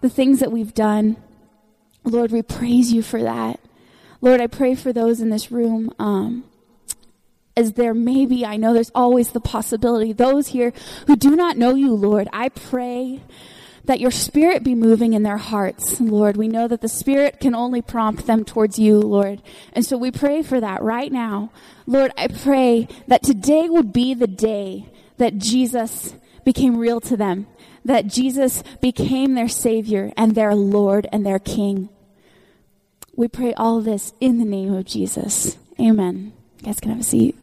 the things that we've done. Lord, we praise you for that. Lord, I pray for those in this room. Um, as there may be, I know there's always the possibility, those here who do not know you, Lord, I pray that your spirit be moving in their hearts, Lord. We know that the spirit can only prompt them towards you, Lord. And so we pray for that right now. Lord, I pray that today would be the day that Jesus became real to them, that Jesus became their Savior and their Lord and their King. We pray all this in the name of Jesus. Amen. You guys can have a seat.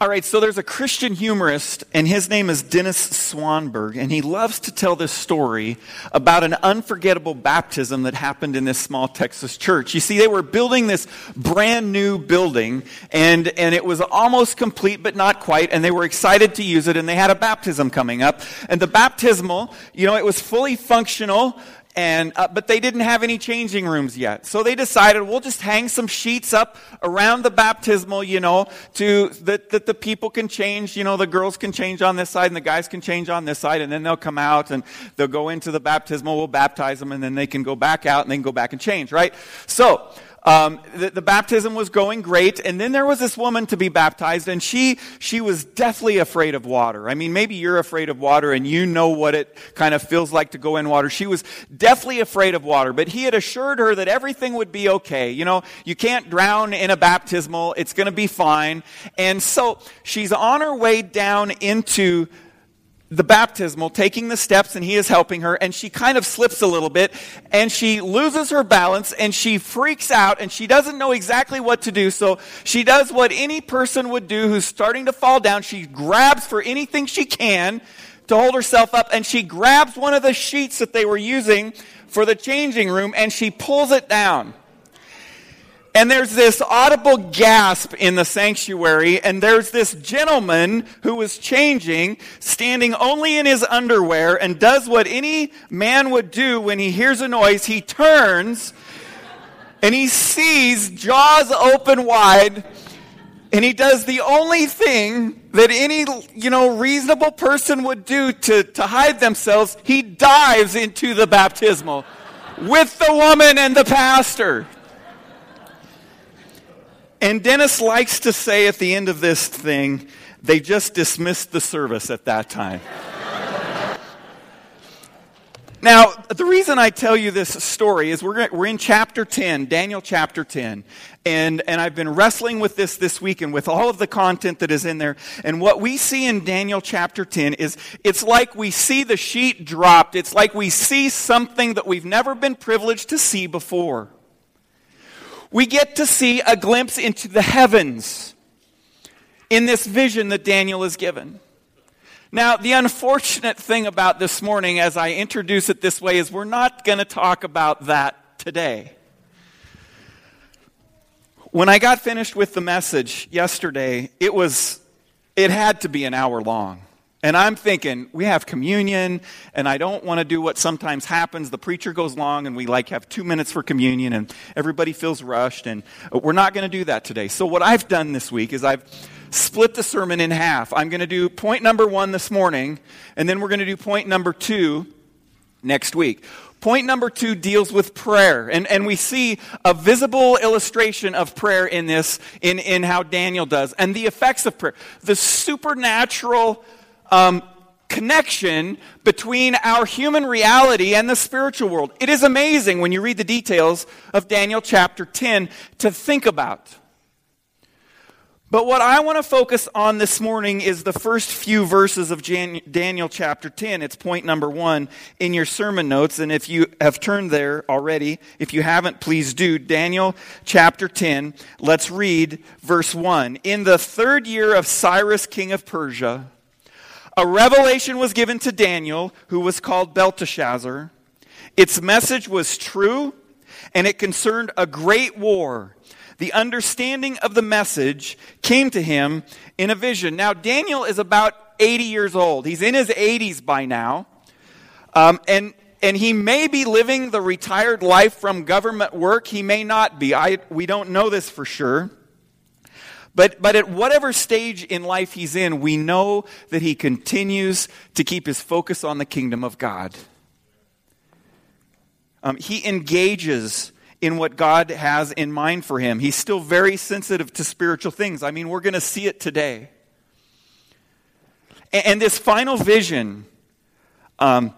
All right, so there's a Christian humorist, and his name is Dennis Swanberg, and he loves to tell this story about an unforgettable baptism that happened in this small Texas church. You see, they were building this brand new building, and, and it was almost complete, but not quite, and they were excited to use it, and they had a baptism coming up. And the baptismal, you know, it was fully functional, and uh, but they didn't have any changing rooms yet. So they decided we'll just hang some sheets up around the baptismal you know to that, that the people can change you know the girls can change on this side and the guys can change on this side and then they'll come out and they'll go into the baptismal we'll baptize them and then they can go back out and they can go back and change right? So um, the, the, baptism was going great, and then there was this woman to be baptized, and she she was deathly afraid of water. I mean, maybe you're afraid of water, and you know what it kind of feels like to go in water. She was deathly afraid of water, but he had assured her that everything would be okay. You know, you can't drown in a baptismal; it's going to be fine. And so she's on her way down into the baptismal, taking the steps, and he is helping her, and she kind of slips a little bit, and she loses her balance, and she freaks out, and she doesn't know exactly what to do. So she does what any person would do who's starting to fall down. She grabs for anything she can to hold herself up, and she grabs one of the sheets that they were using for the changing room, and she pulls it down. And there's this audible gasp in the sanctuary, and there's this gentleman who was changing, standing only in his underwear, and does what any man would do when he hears a noise. He turns, and he sees jaws open wide, and he does the only thing that any, you know, reasonable person would do to, to hide themselves. He dives into the baptismal with the woman and the pastor. And Dennis likes to say at the end of this thing, they just dismissed the service at that time. now, the reason I tell you this story is we're, we're in chapter 10, Daniel chapter 10. And, and I've been wrestling with this this week and with all of the content that is in there. And what we see in Daniel chapter 10 is it's like we see the sheet dropped. It's like we see something that we've never been privileged to see before we get to see a glimpse into the heavens in this vision that Daniel is given. Now, the unfortunate thing about this morning, as I introduce it this way, is we're not going to talk about that today. When I got finished with the message yesterday, it was, it had to be an hour long. And I'm thinking, we have communion, and I don't want to do what sometimes happens. The preacher goes long, and we like have two minutes for communion, and everybody feels rushed, and uh, we're not going to do that today. So, what I've done this week is I've split the sermon in half. I'm going to do point number one this morning, and then we're going to do point number two next week. Point number two deals with prayer. And, and we see a visible illustration of prayer in this, in, in how Daniel does, and the effects of prayer. The supernatural um, connection between our human reality and the spiritual world. It is amazing when you read the details of Daniel chapter 10 to think about. But what I want to focus on this morning is the first few verses of Jan- Daniel chapter 10. It's point number one in your sermon notes. And if you have turned there already, if you haven't, please do. Daniel chapter 10. Let's read verse 1. In the third year of Cyrus, king of Persia, a revelation was given to Daniel, who was called Belteshazzar. Its message was true, and it concerned a great war the understanding of the message came to him in a vision. Now, Daniel is about 80 years old. He's in his 80s by now. Um, and, and he may be living the retired life from government work. He may not be. I, we don't know this for sure. But, but at whatever stage in life he's in, we know that he continues to keep his focus on the kingdom of God. Um, he engages in what God has in mind for him. He's still very sensitive to spiritual things. I mean, we're going to see it today. And, and this final vision, um,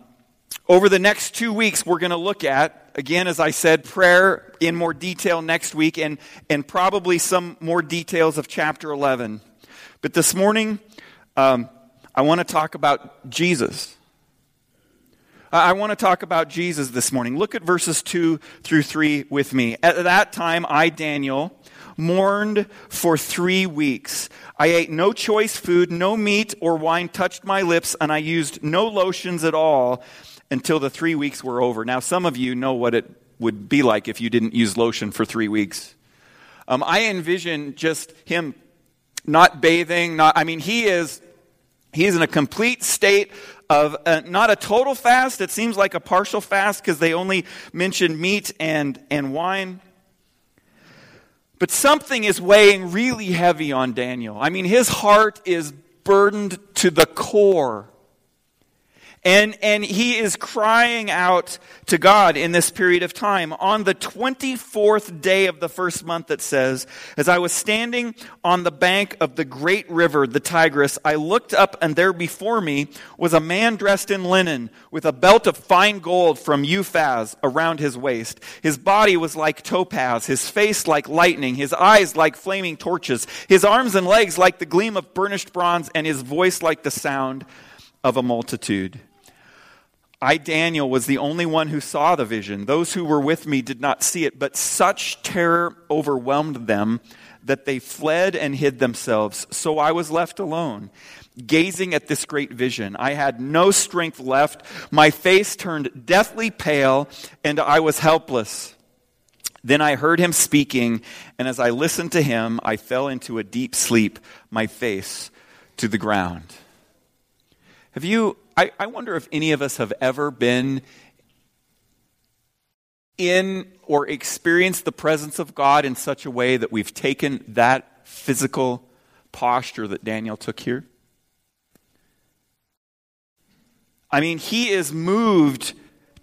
over the next two weeks, we're going to look at, again, as I said, prayer in more detail next week and, and probably some more details of chapter 11. But this morning, um, I want to talk about Jesus. I want to talk about Jesus this morning. Look at verses 2 through 3 with me. At that time, I, Daniel, mourned for three weeks. I ate no choice food, no meat or wine touched my lips, and I used no lotions at all until the three weeks were over. Now, some of you know what it would be like if you didn't use lotion for three weeks. Um, I envision just him not bathing, not, I mean, he is, he is in a complete state of uh, not a total fast. It seems like a partial fast because they only mention meat and, and wine. But something is weighing really heavy on Daniel. I mean, his heart is burdened to the core and, and he is crying out to God in this period of time. On the 24th day of the first month, it says, As I was standing on the bank of the great river, the Tigris, I looked up, and there before me was a man dressed in linen, with a belt of fine gold from Uphaz around his waist. His body was like topaz, his face like lightning, his eyes like flaming torches, his arms and legs like the gleam of burnished bronze, and his voice like the sound of a multitude. I, Daniel, was the only one who saw the vision. Those who were with me did not see it, but such terror overwhelmed them that they fled and hid themselves. So I was left alone, gazing at this great vision. I had no strength left. My face turned deathly pale, and I was helpless. Then I heard him speaking, and as I listened to him, I fell into a deep sleep, my face to the ground. Have you I, I wonder if any of us have ever been in or experienced the presence of God in such a way that we've taken that physical posture that Daniel took here? I mean, he is moved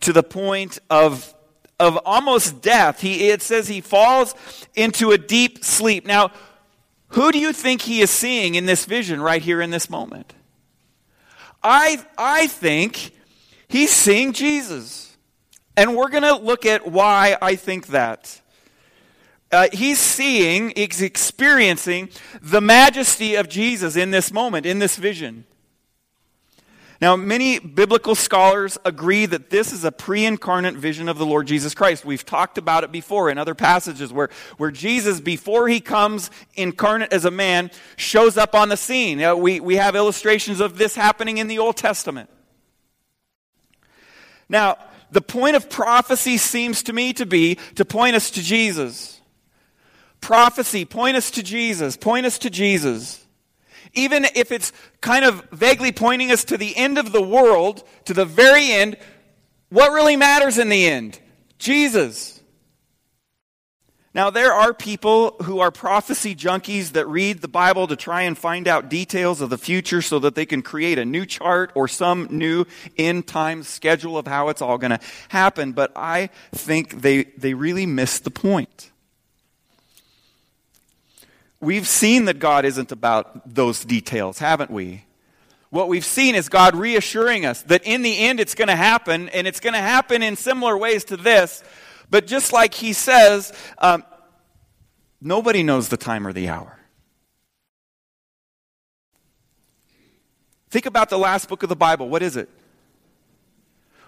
to the point of, of almost death. He, it says he falls into a deep sleep. Now, who do you think he is seeing in this vision right here in this moment? I, I think he's seeing Jesus. And we're going to look at why I think that. Uh, he's seeing, he's experiencing the majesty of Jesus in this moment, in this vision. Now, many biblical scholars agree that this is a pre incarnate vision of the Lord Jesus Christ. We've talked about it before in other passages where, where Jesus, before he comes incarnate as a man, shows up on the scene. We, we have illustrations of this happening in the Old Testament. Now, the point of prophecy seems to me to be to point us to Jesus. Prophecy, point us to Jesus, point us to Jesus even if it's kind of vaguely pointing us to the end of the world, to the very end, what really matters in the end? Jesus. Now, there are people who are prophecy junkies that read the Bible to try and find out details of the future so that they can create a new chart or some new end time schedule of how it's all going to happen. But I think they, they really miss the point. We've seen that God isn't about those details, haven't we? What we've seen is God reassuring us that in the end it's going to happen, and it's going to happen in similar ways to this. But just like he says, um, nobody knows the time or the hour. Think about the last book of the Bible. What is it?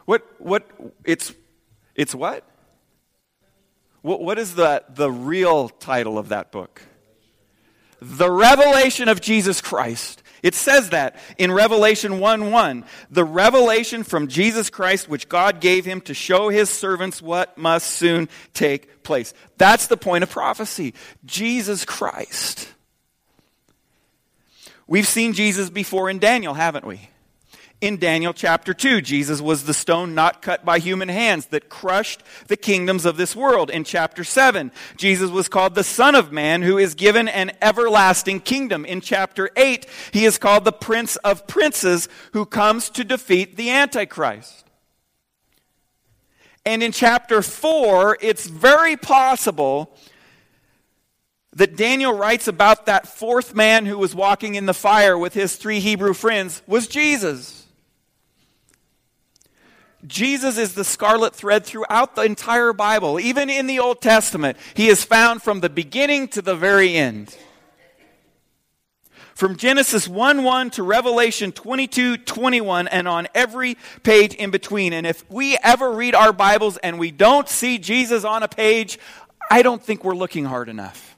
What, what, it's, it's what? What, what is the, the real title of that book? The revelation of Jesus Christ. It says that in Revelation 1 1. The revelation from Jesus Christ, which God gave him to show his servants what must soon take place. That's the point of prophecy. Jesus Christ. We've seen Jesus before in Daniel, haven't we? In Daniel chapter 2. Jesus was the stone not cut by human hands that crushed the kingdoms of this world. In chapter 7, Jesus was called the Son of Man who is given an everlasting kingdom. In chapter 8, he is called the Prince of Princes who comes to defeat the Antichrist. And in chapter 4, it's very possible that Daniel writes about that fourth man who was walking in the fire with his three Hebrew friends was Jesus. Jesus is the scarlet thread throughout the entire Bible. Even in the Old Testament, he is found from the beginning to the very end. From Genesis 1 1 to Revelation 22 21, and on every page in between. And if we ever read our Bibles and we don't see Jesus on a page, I don't think we're looking hard enough.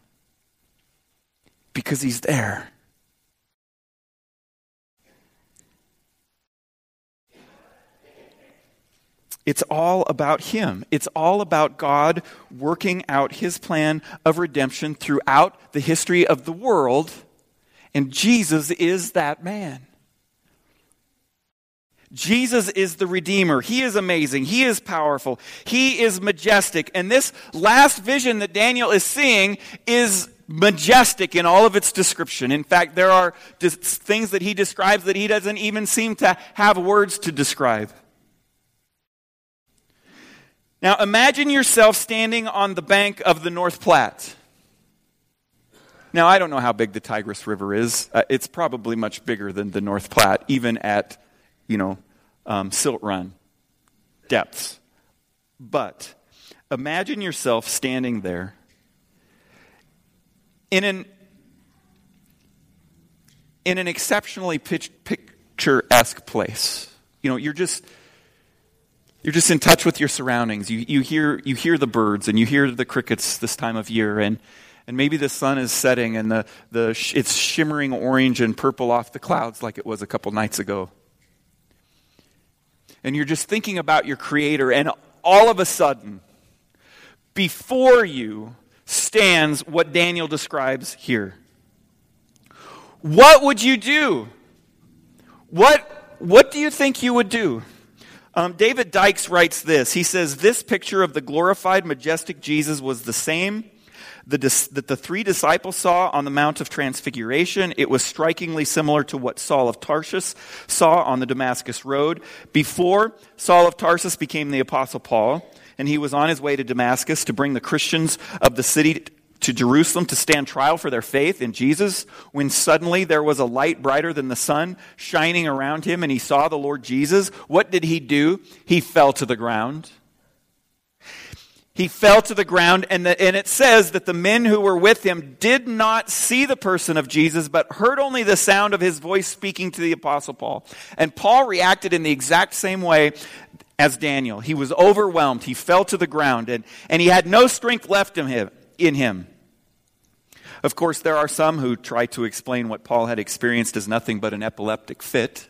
Because he's there. It's all about Him. It's all about God working out His plan of redemption throughout the history of the world. And Jesus is that man. Jesus is the Redeemer. He is amazing. He is powerful. He is majestic. And this last vision that Daniel is seeing is majestic in all of its description. In fact, there are things that he describes that he doesn't even seem to have words to describe. Now imagine yourself standing on the bank of the North Platte. Now, I don't know how big the Tigris River is. Uh, it's probably much bigger than the North Platte, even at, you know, um, silt run depths. But imagine yourself standing there in an, in an exceptionally picturesque place. You know, you're just you're just in touch with your surroundings. You, you, hear, you hear the birds and you hear the crickets this time of year, and, and maybe the sun is setting and the, the, it's shimmering orange and purple off the clouds like it was a couple nights ago. And you're just thinking about your Creator, and all of a sudden, before you stands what Daniel describes here. What would you do? What, what do you think you would do? Um, David Dykes writes this. He says, This picture of the glorified, majestic Jesus was the same that the three disciples saw on the Mount of Transfiguration. It was strikingly similar to what Saul of Tarsus saw on the Damascus Road. Before Saul of Tarsus became the Apostle Paul, and he was on his way to Damascus to bring the Christians of the city to Jerusalem to stand trial for their faith in Jesus when suddenly there was a light brighter than the sun shining around him and he saw the Lord Jesus. What did he do? He fell to the ground. He fell to the ground, and, the, and it says that the men who were with him did not see the person of Jesus, but heard only the sound of his voice speaking to the Apostle Paul. And Paul reacted in the exact same way as Daniel. He was overwhelmed. He fell to the ground, and, and he had no strength left in him. In him. Of course, there are some who try to explain what Paul had experienced as nothing but an epileptic fit.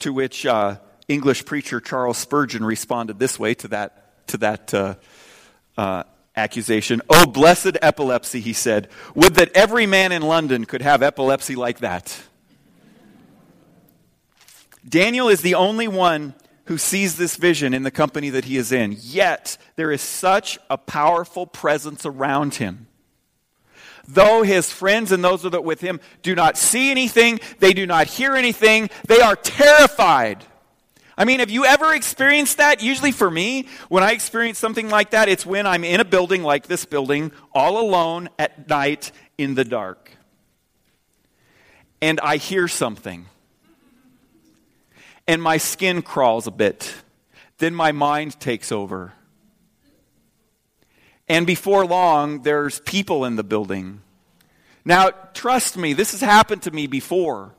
To which uh, English preacher Charles Spurgeon responded this way to that, to that uh, uh, accusation. Oh, blessed epilepsy, he said. Would that every man in London could have epilepsy like that. Daniel is the only one who sees this vision in the company that he is in. Yet, there is such a powerful presence around him. Though his friends and those that are with him do not see anything, they do not hear anything, they are terrified. I mean, have you ever experienced that? Usually for me, when I experience something like that, it's when I'm in a building like this building, all alone at night in the dark. And I hear something and my skin crawls a bit. Then my mind takes over. And before long, there's people in the building. Now, trust me, this has happened to me before.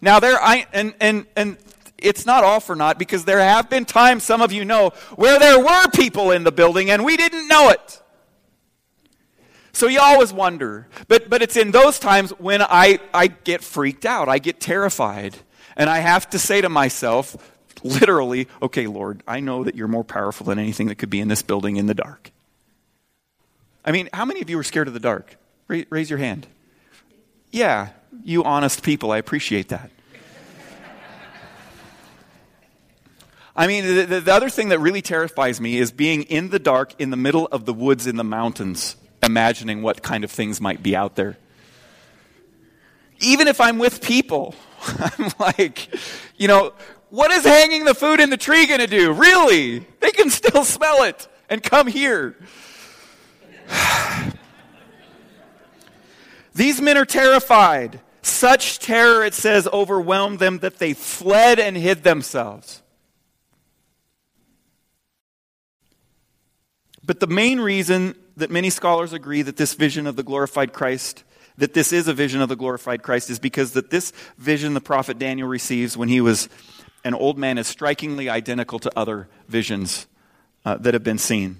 Now, there, I, and, and, and it's not all for naught because there have been times, some of you know, where there were people in the building and we didn't know it. So you always wonder. But, but it's in those times when I, I get freaked out, I get terrified. And I have to say to myself, literally, okay, Lord, I know that you're more powerful than anything that could be in this building in the dark. I mean, how many of you are scared of the dark? Raise your hand. Yeah, you honest people, I appreciate that. I mean, the, the, other thing that really terrifies me is being in the dark in the middle of the woods in the mountains, imagining what kind of things might be out there. Even if I'm with people, I'm like, you know, what is hanging the food in the tree going to do? Really? They can still smell it and come here. These men are terrified. Such terror, it says, overwhelmed them that they fled and hid themselves. But the main reason that many scholars agree that this vision of the glorified Christ, that this is a vision of the glorified Christ, is because that this vision the prophet Daniel receives when he was an old man is strikingly identical to other visions uh, that have been seen.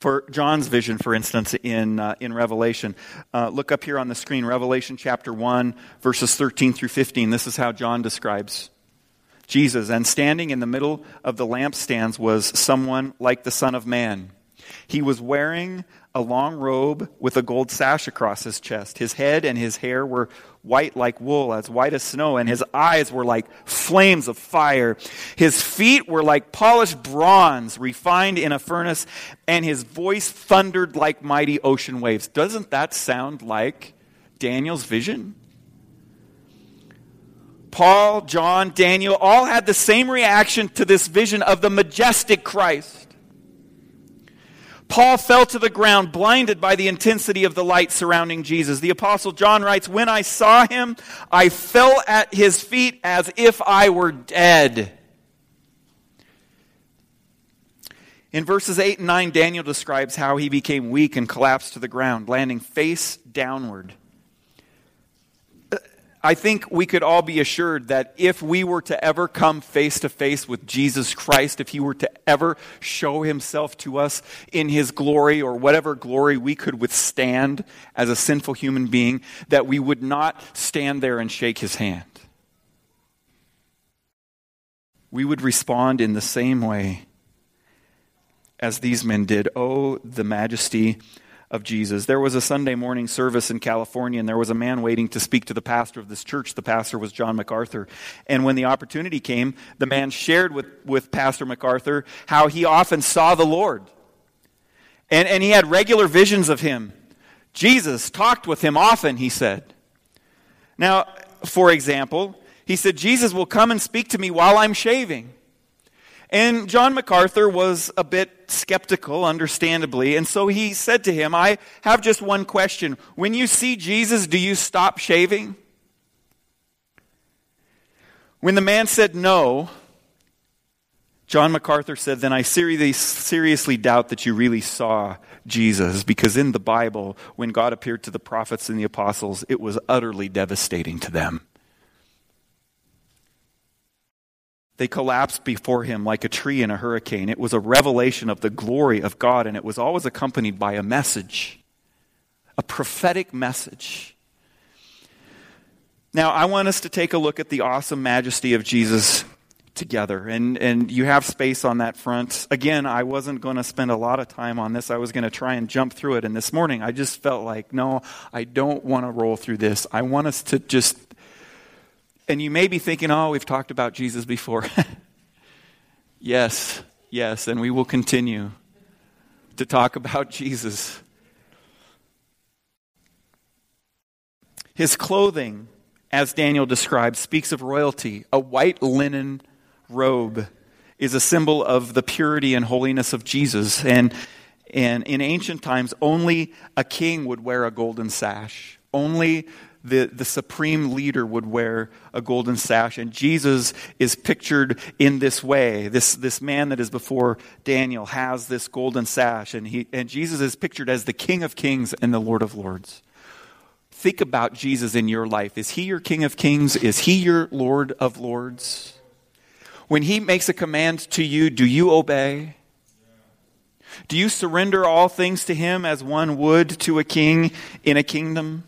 For John's vision, for instance, in, uh, in Revelation, uh, look up here on the screen, Revelation chapter 1, verses 13 through 15. This is how John describes Jesus. And standing in the middle of the lampstands was someone like the Son of Man he was wearing a long robe with a gold sash across his chest. His head and his hair were white like wool, as white as snow, and his eyes were like flames of fire. His feet were like polished bronze refined in a furnace, and his voice thundered like mighty ocean waves. Doesn't that sound like Daniel's vision? Paul, John, Daniel all had the same reaction to this vision of the majestic Christ. Paul fell to the ground, blinded by the intensity of the light surrounding Jesus. The Apostle John writes, When I saw him, I fell at his feet as if I were dead. In verses 8 and 9, Daniel describes how he became weak and collapsed to the ground, landing face downward. I think we could all be assured that if we were to ever come face to face with Jesus Christ, if he were to ever show himself to us in his glory or whatever glory we could withstand as a sinful human being, that we would not stand there and shake his hand. We would respond in the same way as these men did. Oh, the majesty of Jesus. There was a Sunday morning service in California, and there was a man waiting to speak to the pastor of this church. The pastor was John MacArthur. And when the opportunity came, the man shared with, with Pastor MacArthur how he often saw the Lord. And, and he had regular visions of him. Jesus talked with him often, he said. Now, for example, he said, Jesus will come and speak to me while I'm shaving. And John MacArthur was a bit skeptical, understandably, and so he said to him, I have just one question. When you see Jesus, do you stop shaving? When the man said no, John MacArthur said, Then I seriously doubt that you really saw Jesus, because in the Bible, when God appeared to the prophets and the apostles, it was utterly devastating to them. They collapsed before him like a tree in a hurricane. It was a revelation of the glory of God, and it was always accompanied by a message, a prophetic message. Now, I want us to take a look at the awesome majesty of Jesus together. And, and you have space on that front. Again, I wasn't going to spend a lot of time on this. I was going to try and jump through it. And this morning, I just felt like, no, I don't want to roll through this. I want us to just and you may be thinking, oh, we've talked about Jesus before. yes, yes, and we will continue to talk about Jesus. His clothing, as Daniel describes, speaks of royalty. A white linen robe is a symbol of the purity and holiness of Jesus. And, and in ancient times, only a king would wear a golden sash. Only the, the supreme leader would wear a golden sash. And Jesus is pictured in this way. This, this man that is before Daniel has this golden sash. And, he, and Jesus is pictured as the King of Kings and the Lord of Lords. Think about Jesus in your life. Is he your King of Kings? Is he your Lord of Lords? When he makes a command to you, do you obey? Do you surrender all things to him as one would to a king in a kingdom?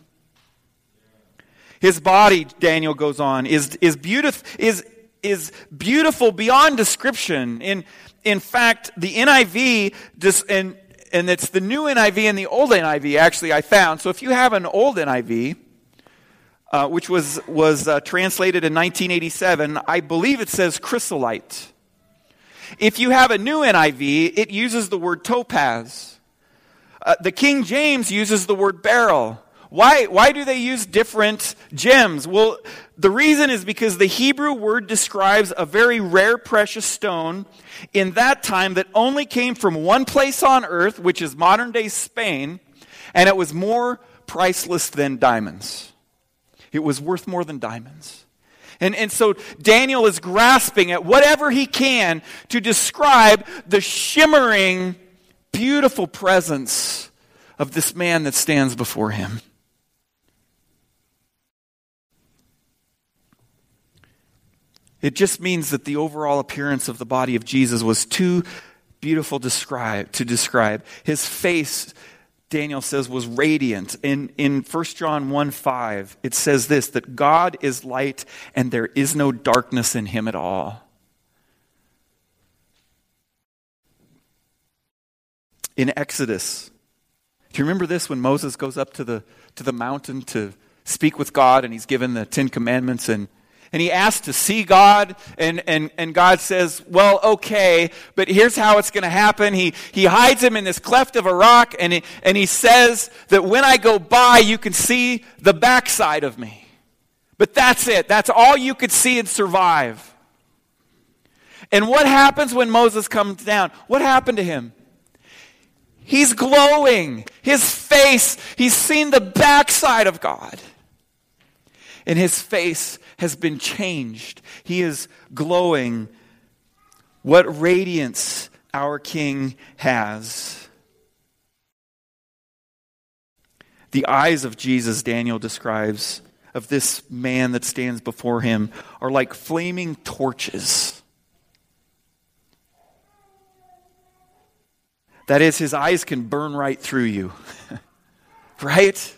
His body, Daniel goes on, is, is, beautiful, is, is beautiful beyond description. In, in fact, the NIV, just, and, and it's the new NIV and the old NIV, actually, I found. So if you have an old NIV, uh, which was, was uh, translated in 1987, I believe it says chrysolite. If you have a new NIV, it uses the word topaz. Uh, the King James uses the word beryl. Why, why do they use different gems? Well, the reason is because the Hebrew word describes a very rare precious stone in that time that only came from one place on earth, which is modern day Spain, and it was more priceless than diamonds. It was worth more than diamonds. And, and so Daniel is grasping at whatever he can to describe the shimmering, beautiful presence of this man that stands before him. It just means that the overall appearance of the body of Jesus was too beautiful describe, to describe. His face, Daniel says, was radiant. In, in 1 John 1 5, it says this that God is light and there is no darkness in him at all. In Exodus, do you remember this when Moses goes up to the, to the mountain to speak with God and he's given the Ten Commandments and and he asks to see God, and, and, and God says, Well, okay, but here's how it's going to happen. He, he hides him in this cleft of a rock, and he, and he says that when I go by, you can see the backside of me. But that's it. That's all you could see and survive. And what happens when Moses comes down? What happened to him? He's glowing. His face, he's seen the backside of God. And his face has been changed. He is glowing. What radiance our King has. The eyes of Jesus, Daniel describes, of this man that stands before him, are like flaming torches. That is, his eyes can burn right through you. right?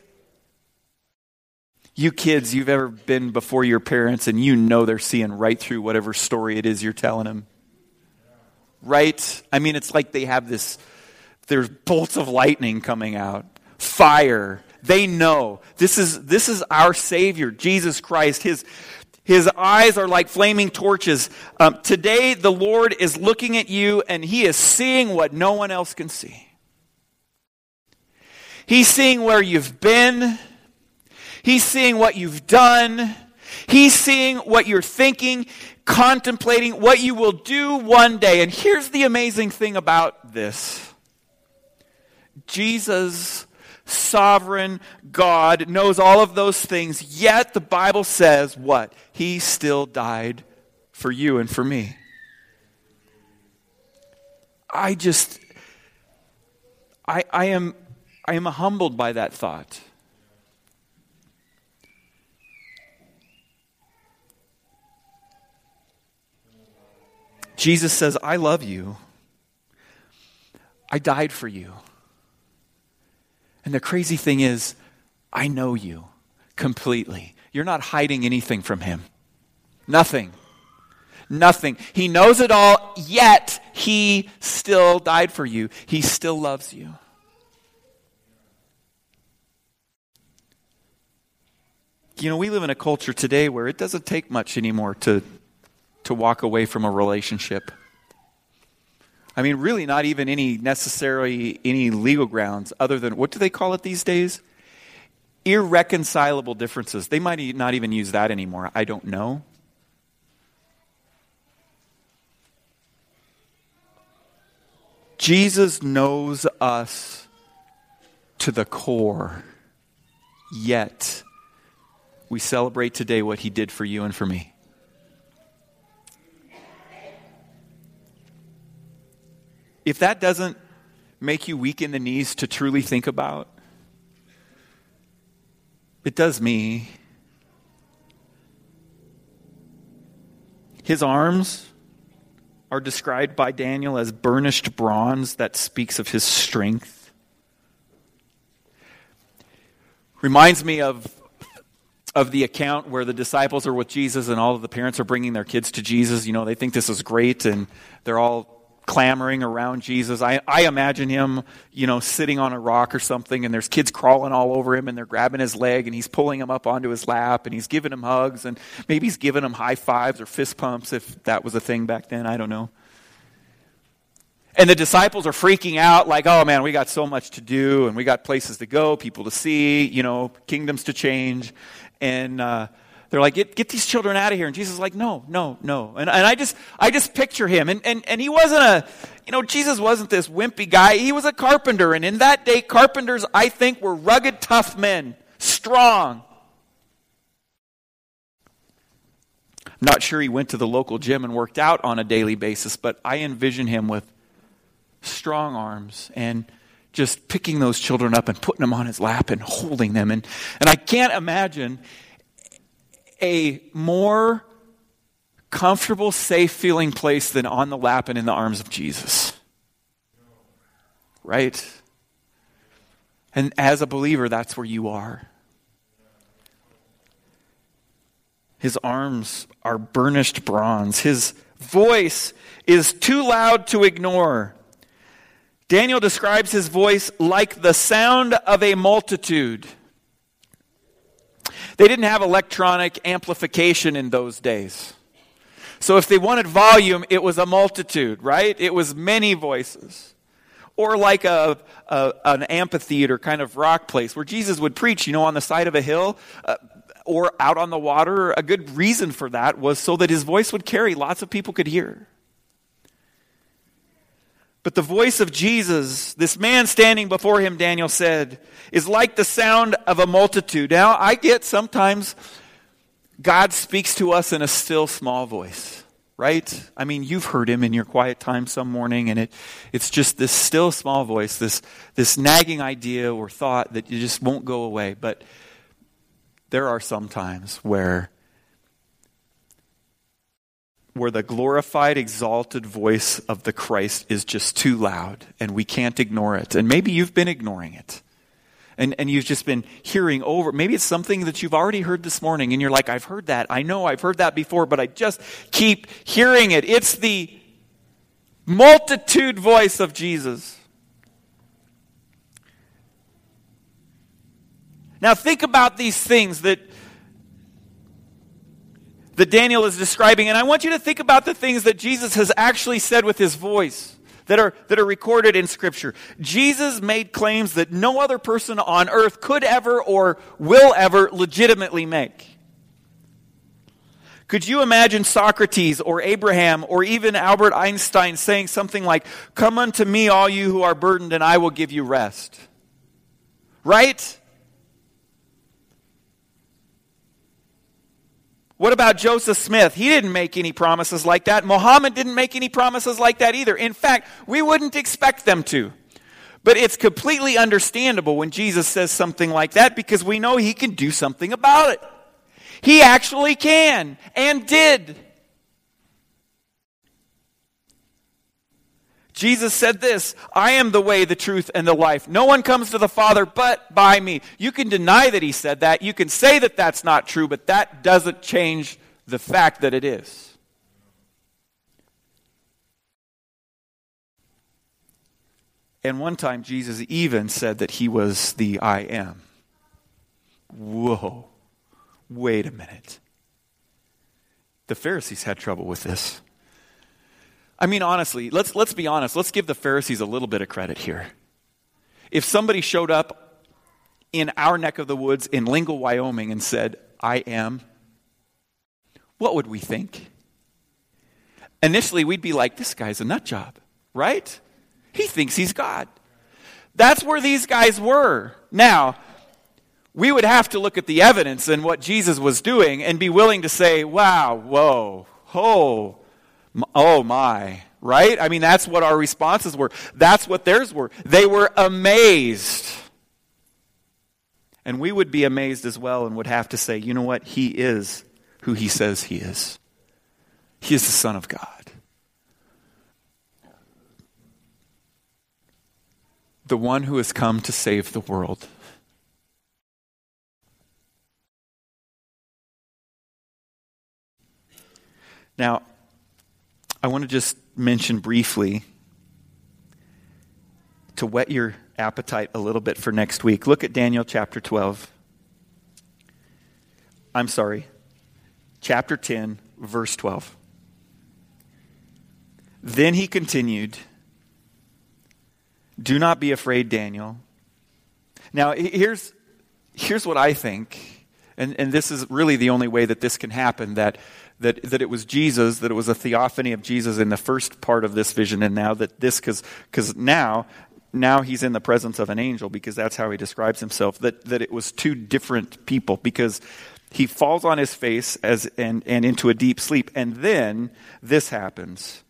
You kids, you've ever been before your parents and you know they're seeing right through whatever story it is you're telling them. Right? I mean, it's like they have this, there's bolts of lightning coming out, fire. They know this is, this is our Savior, Jesus Christ. His, his eyes are like flaming torches. Um, today, the Lord is looking at you and He is seeing what no one else can see. He's seeing where you've been. He's seeing what you've done. He's seeing what you're thinking, contemplating, what you will do one day. And here's the amazing thing about this Jesus, sovereign God, knows all of those things, yet the Bible says what? He still died for you and for me. I just, I, I am, I am humbled by that thought. Jesus says, I love you. I died for you. And the crazy thing is, I know you completely. You're not hiding anything from him. Nothing. Nothing. He knows it all, yet he still died for you. He still loves you. You know, we live in a culture today where it doesn't take much anymore to to walk away from a relationship. I mean, really, not even any necessarily any legal grounds other than what do they call it these days? Irreconcilable differences. They might not even use that anymore. I don't know. Jesus knows us to the core, yet we celebrate today what he did for you and for me. If that doesn't make you weak in the knees to truly think about, it does me. His arms are described by Daniel as burnished bronze that speaks of his strength. Reminds me of, of the account where the disciples are with Jesus and all of the parents are bringing their kids to Jesus. You know, they think this is great and they're all clamoring around Jesus. I, I imagine him, you know, sitting on a rock or something, and there's kids crawling all over him, and they're grabbing his leg, and he's pulling him up onto his lap, and he's giving him hugs, and maybe he's giving him high fives or fist pumps if that was a thing back then. I don't know. And the disciples are freaking out, like, oh man, we got so much to do, and we got places to go, people to see, you know, kingdoms to change. And, uh, they're like, get, get these children out of here. And Jesus is like, no, no, no. And, and I just, I just picture him. And, and, and he wasn't a, you know, Jesus wasn't this wimpy guy. He was a carpenter. And in that day, carpenters, I think, were rugged, tough men, strong. I'm not sure he went to the local gym and worked out on a daily basis, but I envision him with strong arms and just picking those children up and putting them on his lap and holding them. And, and I can't imagine a more comfortable, safe feeling place than on the lap and in the arms of Jesus. Right? And as a believer, that's where you are. His arms are burnished bronze. His voice is too loud to ignore. Daniel describes his voice like the sound of a multitude. They didn't have electronic amplification in those days. So if they wanted volume, it was a multitude, right? It was many voices. Or like a, a an amphitheater kind of rock place where Jesus would preach, you know, on the side of a hill. Uh, or out on the water. A good reason for that was so that his voice would carry, lots of people could hear. But the voice of Jesus, this man standing before him, Daniel said, is like the sound of a multitude. Now, I get sometimes God speaks to us in a still small voice, right? I mean, you've heard him in your quiet time some morning, and it, it's just this still small voice, this, this nagging idea or thought that you just won't go away. But there are some times where where the glorified, exalted voice of the Christ is just too loud and we can't ignore it. And maybe you've been ignoring it. And, and you've just been hearing over. Maybe it's something that you've already heard this morning and you're like, I've heard that. I know I've heard that before, but I just keep hearing it. It's the multitude voice of Jesus. Now think about these things that that Daniel is describing. And I want you to think about the things that Jesus has actually said with his voice that are, that are recorded in Scripture. Jesus made claims that no other person on earth could ever or will ever legitimately make. Could you imagine Socrates or Abraham or even Albert Einstein saying something like, Come unto me, all you who are burdened, and I will give you rest? Right? What about Joseph Smith? He didn't make any promises like that. Muhammad didn't make any promises like that either. In fact, we wouldn't expect them to. But it's completely understandable when Jesus says something like that because we know he can do something about it. He actually can and did. Jesus said this I am the way, the truth, and the life. No one comes to the Father but by me. You can deny that he said that. You can say that that's not true, but that doesn't change the fact that it is. And one time, Jesus even said that he was the I am. Whoa. Wait a minute. The Pharisees had trouble with this. I mean, honestly, let's, let's be honest. Let's give the Pharisees a little bit of credit here. If somebody showed up in our neck of the woods in Lingle, Wyoming, and said, I am, what would we think? Initially, we'd be like, this guy's a nut job, right? He thinks he's God. That's where these guys were. Now, we would have to look at the evidence and what Jesus was doing and be willing to say, wow, whoa, oh, Oh my, right? I mean, that's what our responses were. That's what theirs were. They were amazed. And we would be amazed as well and would have to say, you know what? He is who he says he is. He is the Son of God. The one who has come to save the world. Now, I want to just mention briefly to whet your appetite a little bit for next week. Look at Daniel chapter 12. I'm sorry, chapter 10, verse 12. Then he continued, Do not be afraid, Daniel. Now, here's, here's what I think, and, and this is really the only way that this can happen that, that, that it was Jesus, that it was a theophany of Jesus in the first part of this vision, and now that this, because now now he's in the presence of an angel because that's how he describes himself that, that it was two different people because he falls on his face as and, and into a deep sleep and then this happens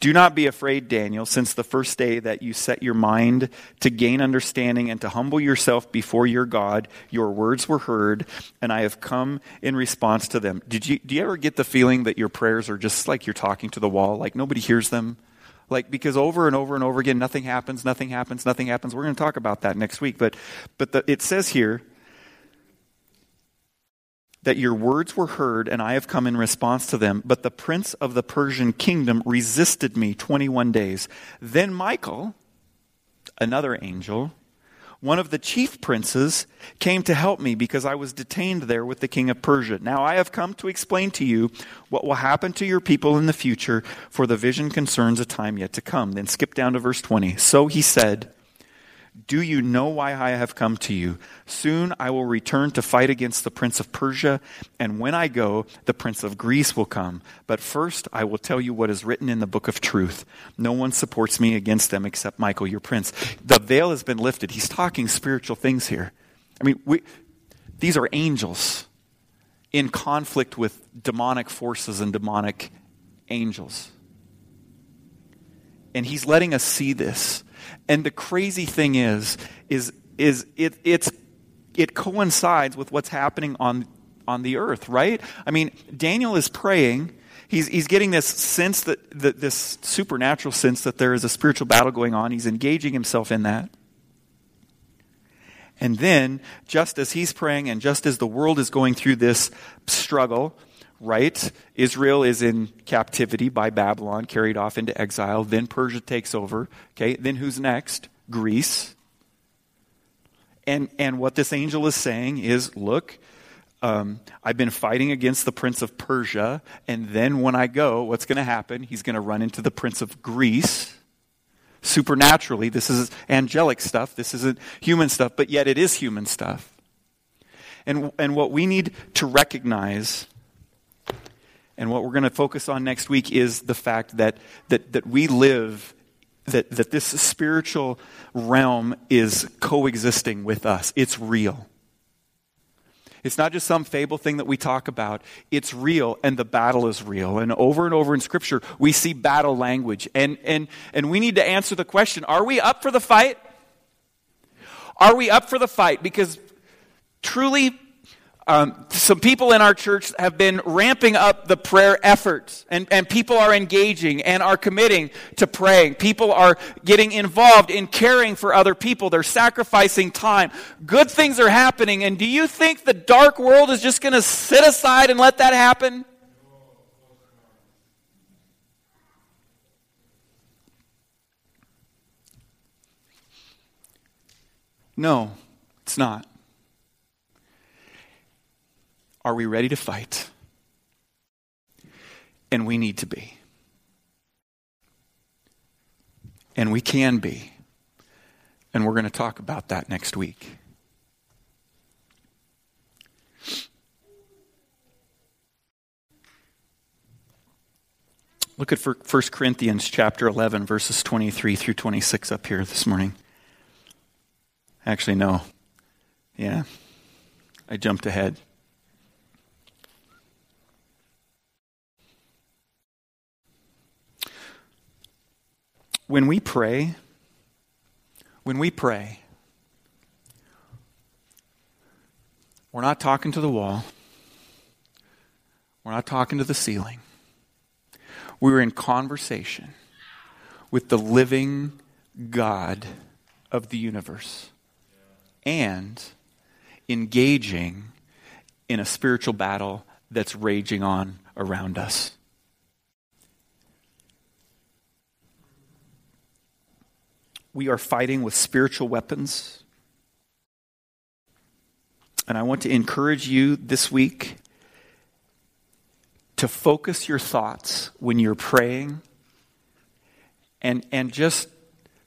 do not be afraid daniel since the first day that you set your mind to gain understanding and to humble yourself before your god your words were heard and i have come in response to them did you do you ever get the feeling that your prayers are just like you're talking to the wall like nobody hears them like, because over and over and over again, nothing happens, nothing happens, nothing happens. We're going to talk about that next week. But, but the, it says here that your words were heard and I have come in response to them. But the prince of the Persian kingdom resisted me 21 days. Then Michael, another angel, one of the chief princes came to help me because I was detained there with the king of Persia. Now I have come to explain to you what will happen to your people in the future, for the vision concerns a time yet to come. Then skip down to verse 20. So he said, do you know why I have come to you? Soon I will return to fight against the prince of Persia, and when I go, the prince of Greece will come. But first I will tell you what is written in the book of truth. No one supports me against them except Michael, your prince. The veil has been lifted. He's talking spiritual things here. I mean, we, these are angels in conflict with demonic forces and demonic angels. And he's letting us see this. And the crazy thing is, is, is it, it's, it coincides with what's happening on, on the earth, right? I mean, Daniel is praying. He's, he's getting this sense that, that, this supernatural sense that there is a spiritual battle going on. He's engaging himself in that. And then, just as he's praying and just as the world is going through this struggle, right? Israel is in captivity by Babylon, carried off into exile. Then Persia takes over. Okay, then who's next? Greece. And, and what this angel is saying is look, um, I've been fighting against the prince of Persia, and then when I go, what's going to happen? He's going to run into the prince of Greece. Supernaturally, this is angelic stuff. This isn't human stuff, but yet it is human stuff. And, and what we need to recognize and what we're going to focus on next week is the fact that, that, that we live, that, that this spiritual realm is coexisting with us. It's real. It's not just some fable thing that we talk about. It's real, and the battle is real. And over and over in Scripture, we see battle language. And, and, and we need to answer the question are we up for the fight? Are we up for the fight? Because truly, um, some people in our church have been ramping up the prayer efforts, and, and people are engaging and are committing to praying. People are getting involved in caring for other people. They're sacrificing time. Good things are happening, and do you think the dark world is just going to sit aside and let that happen? No, it's not. Are we ready to fight? And we need to be. And we can be. And we're going to talk about that next week. Look at 1 Corinthians chapter 11 verses 23 through 26 up here this morning. Actually no. Yeah. I jumped ahead. When we pray, when we pray, we're not talking to the wall. We're not talking to the ceiling. We're in conversation with the living God of the universe and engaging in a spiritual battle that's raging on around us. We are fighting with spiritual weapons. And I want to encourage you this week to focus your thoughts when you're praying and, and just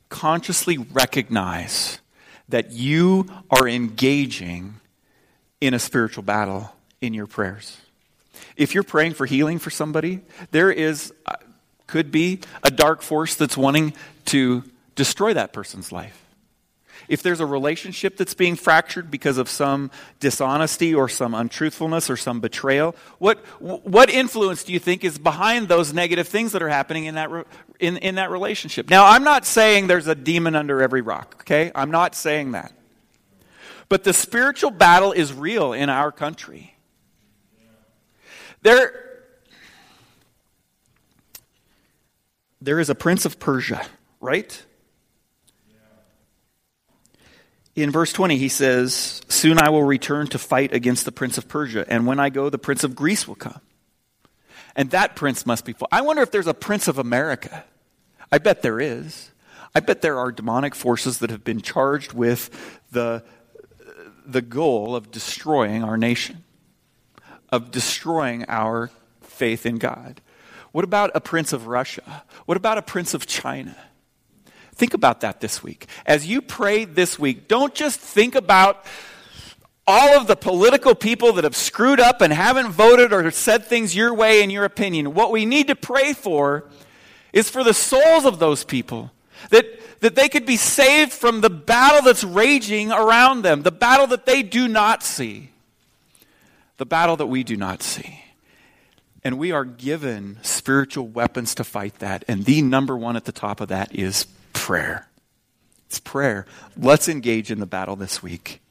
consciously recognize that you are engaging in a spiritual battle in your prayers. If you're praying for healing for somebody, there is, uh, could be a dark force that's wanting to destroy that person's life. If there's a relationship that's being fractured because of some dishonesty or some untruthfulness or some betrayal, what, what influence do you think is behind those negative things that are happening in that, in, in that relationship? Now, I'm not saying there's a demon under every rock, okay? I'm not saying that. But the spiritual battle is real in our country. There, there is a prince of Persia, right? In verse 20, he says, Soon I will return to fight against the prince of Persia, and when I go, the prince of Greece will come. And that prince must be. I wonder if there's a prince of America. I bet there is. I bet there are demonic forces that have been charged with the, the goal of destroying our nation, of destroying our faith in God. What about a prince of Russia? What about a prince of China? Think about that this week. As you pray this week, don't just think about all of the political people that have screwed up and haven't voted or said things your way in your opinion. What we need to pray for is for the souls of those people. That, that they could be saved from the battle that's raging around them, the battle that they do not see, the battle that we do not see. And we are given spiritual weapons to fight that. And the number one at the top of that is prayer. It's prayer. Let's engage in the battle this week.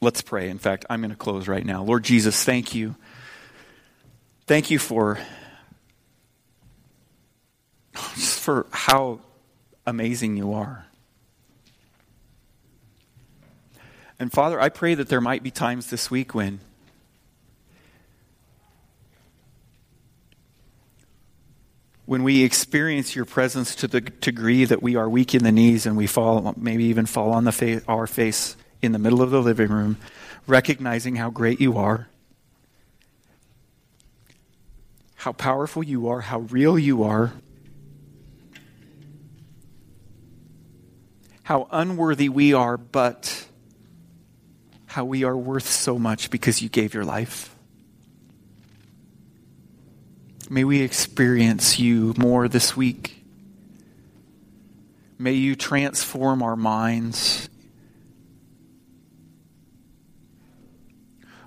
Let's pray. In fact, I'm going to close right now. Lord Jesus, thank you. Thank you for just for how amazing you are. And Father, I pray that there might be times this week when when we experience your presence to the degree that we are weak in the knees and we fall, maybe even fall on the fa- our face in the middle of the living room, recognizing how great you are, how powerful you are, how real you are, how unworthy we are, but how we are worth so much because you gave your life. May we experience you more this week. May you transform our minds.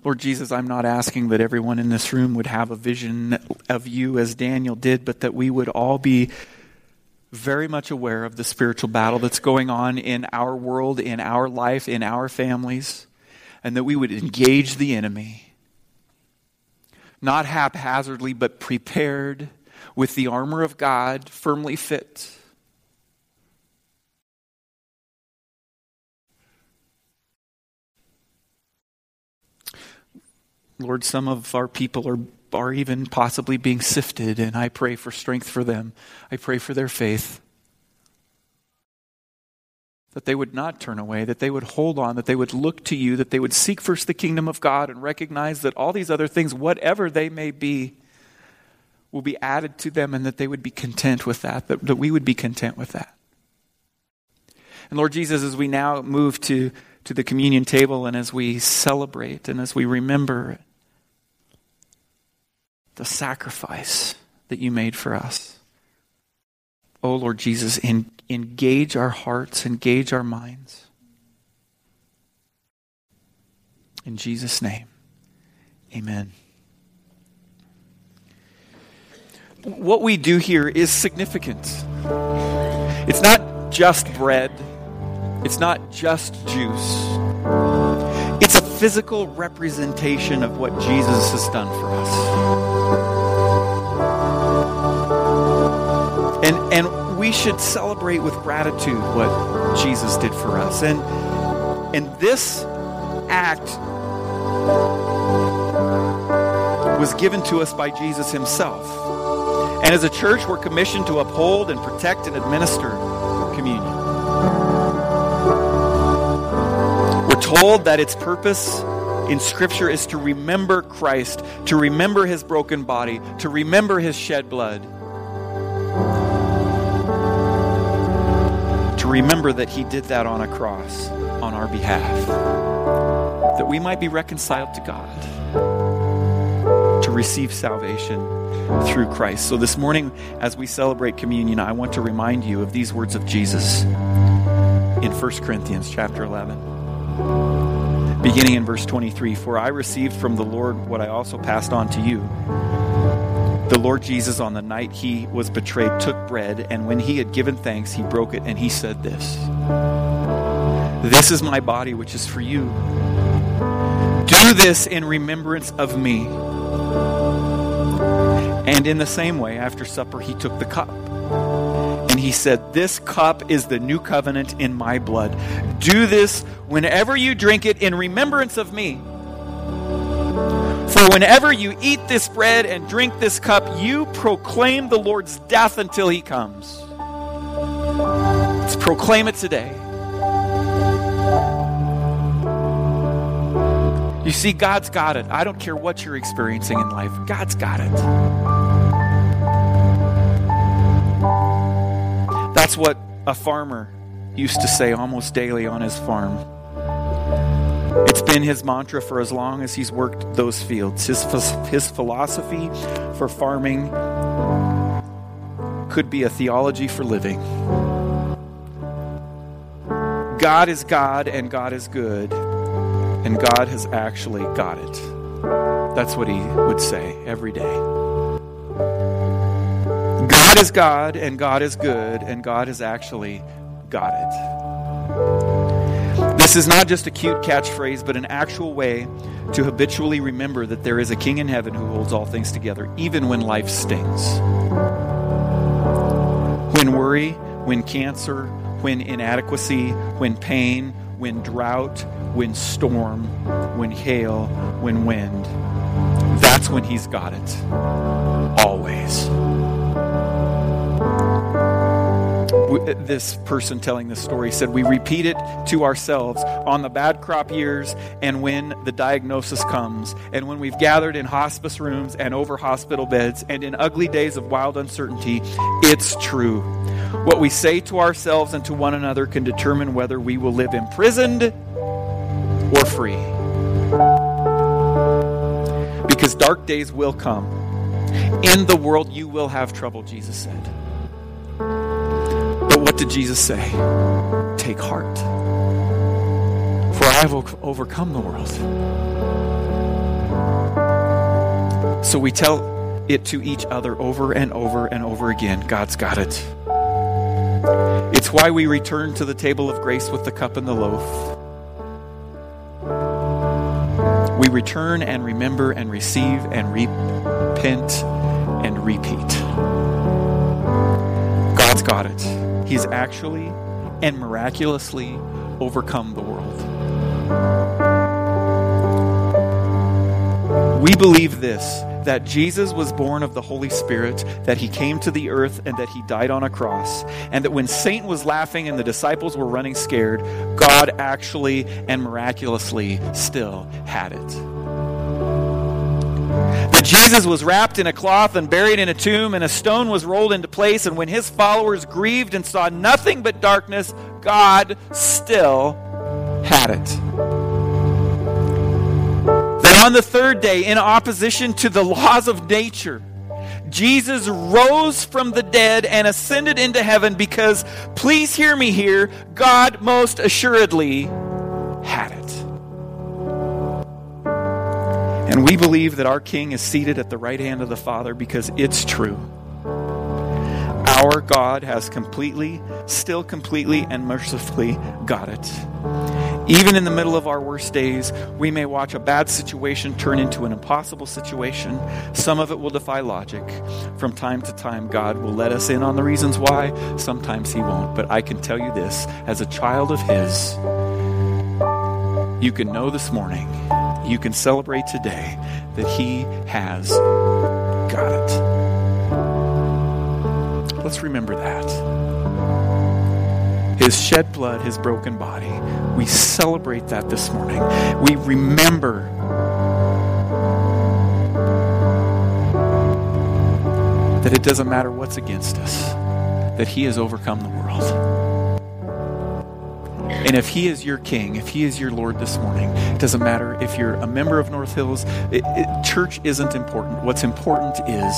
Lord Jesus, I'm not asking that everyone in this room would have a vision of you as Daniel did, but that we would all be very much aware of the spiritual battle that's going on in our world, in our life, in our families, and that we would engage the enemy not haphazardly, but prepared with the armor of God firmly fit. Lord, some of our people are, are even possibly being sifted, and I pray for strength for them. I pray for their faith that they would not turn away, that they would hold on, that they would look to you, that they would seek first the kingdom of God and recognize that all these other things, whatever they may be, will be added to them and that they would be content with that, that, that we would be content with that. And Lord Jesus, as we now move to, to the communion table and as we celebrate and as we remember the sacrifice that you made for us, oh Lord Jesus, engage our hearts, engage our minds. In Jesus' name, amen. What we do here is significant. It's not just bread, it's not just juice. It's a physical representation of what Jesus has done for us. We should celebrate with gratitude what Jesus did for us. And, and this act was given to us by Jesus himself. And as a church, we're commissioned to uphold and protect and administer communion. We're told that its purpose in Scripture is to remember Christ, to remember his broken body, to remember his shed blood, remember that he did that on a cross on our behalf, that we might be reconciled to God, to receive salvation through Christ. So this morning, as we celebrate communion, I want to remind you of these words of Jesus in 1 Corinthians chapter 11. Beginning in verse 23 For I received from the Lord what I also passed on to you. The Lord Jesus, on the night he was betrayed, took bread, and when he had given thanks, he broke it, and he said, This This is my body, which is for you. Do this in remembrance of me. And in the same way, after supper, he took the cup. And he said, This cup is the new covenant in my blood. Do this whenever you drink it in remembrance of me. Whenever you eat this bread and drink this cup, you proclaim the Lord's death until he comes. Let's proclaim it today. You see, God's got it. I don't care what you're experiencing in life, God's got it. That's what a farmer used to say almost daily on his farm. It's been his mantra for as long as he's worked those fields. His, his philosophy for farming could be a theology for living. God is God and God is good, and God has actually got it. That's what he would say every day. God is God and God is good, and God has actually got it. This is not just a cute catchphrase, but an actual way to habitually remember that there is a King in heaven who holds all things together, even when life stings. When worry, when cancer, when inadequacy, when pain, when drought, when storm, when hail, when wind. That's when he's got it. Always. Uh, this person telling this story said, We repeat it to ourselves on the bad crop years and when the diagnosis comes, and when we've gathered in hospice rooms and over hospital beds, and in ugly days of wild uncertainty. It's true. What we say to ourselves and to one another can determine whether we will live imprisoned or free. Because dark days will come. In the world, you will have trouble, Jesus said. Did Jesus say? Take heart, for I have overcome the world. So we tell it to each other over and over and over again God's got it. It's why we return to the table of grace with the cup and the loaf. We return and remember and receive and repent and repeat. God's got it. He's actually and miraculously overcome the world. We believe this that Jesus was born of the Holy Spirit, that he came to the earth, and that he died on a cross. And that when Satan was laughing and the disciples were running scared, God actually and miraculously still had it. That Jesus was wrapped in a cloth and buried in a tomb, and a stone was rolled into place. And when his followers grieved and saw nothing but darkness, God still had it Then on the third day, in opposition to the laws of nature, Jesus rose from the dead and ascended into heaven because, please hear me here, God most assuredly had it. And we believe that our King is seated at the right hand of the Father because it's true. Our God has completely, still completely, and mercifully got it Even in the middle of our worst days, we may watch a bad situation turn into an impossible situation. Some of it will defy logic. From time to time, God will let us in on the reasons why. Sometimes He won't. But I can tell you this as a child of His, you can know this morning, you can celebrate today that He has got it. Let's remember that. His shed blood, His broken body. We celebrate that this morning. We remember that it doesn't matter what's against us, that He has overcome the world. And if He is your King, if He is your Lord this morning, it doesn't matter if you're a member of North Hills, it, it, church isn't important. What's important is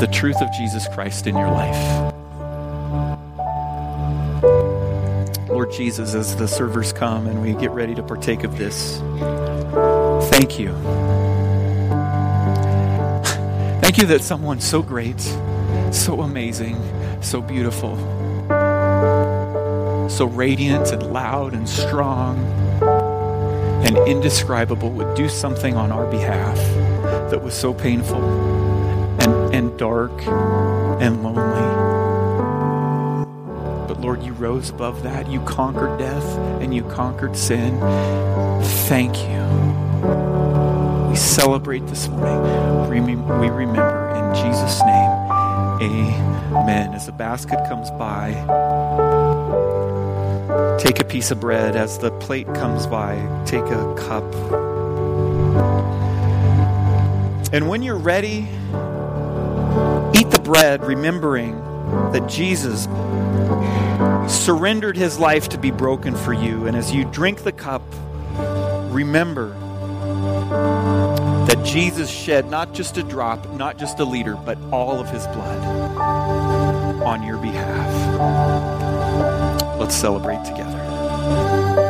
the truth of Jesus Christ in your life. Lord Jesus, as the servers come and we get ready to partake of this, thank you. Thank you that someone so great, so amazing, so beautiful, so radiant and loud and strong and indescribable would do something on our behalf that was so painful and, and dark and lonely. But Lord, you rose above that. You conquered death and you conquered sin. Thank you. We celebrate this morning. We remember in Jesus' name. Amen. As the basket comes by, take a piece of bread. As the plate comes by, take a cup. And when you're ready, eat the bread, remembering that Jesus surrendered his life to be broken for you. And as you drink the cup, remember that Jesus shed not just a drop, not just a liter, but all of his blood on your behalf. Let's celebrate together.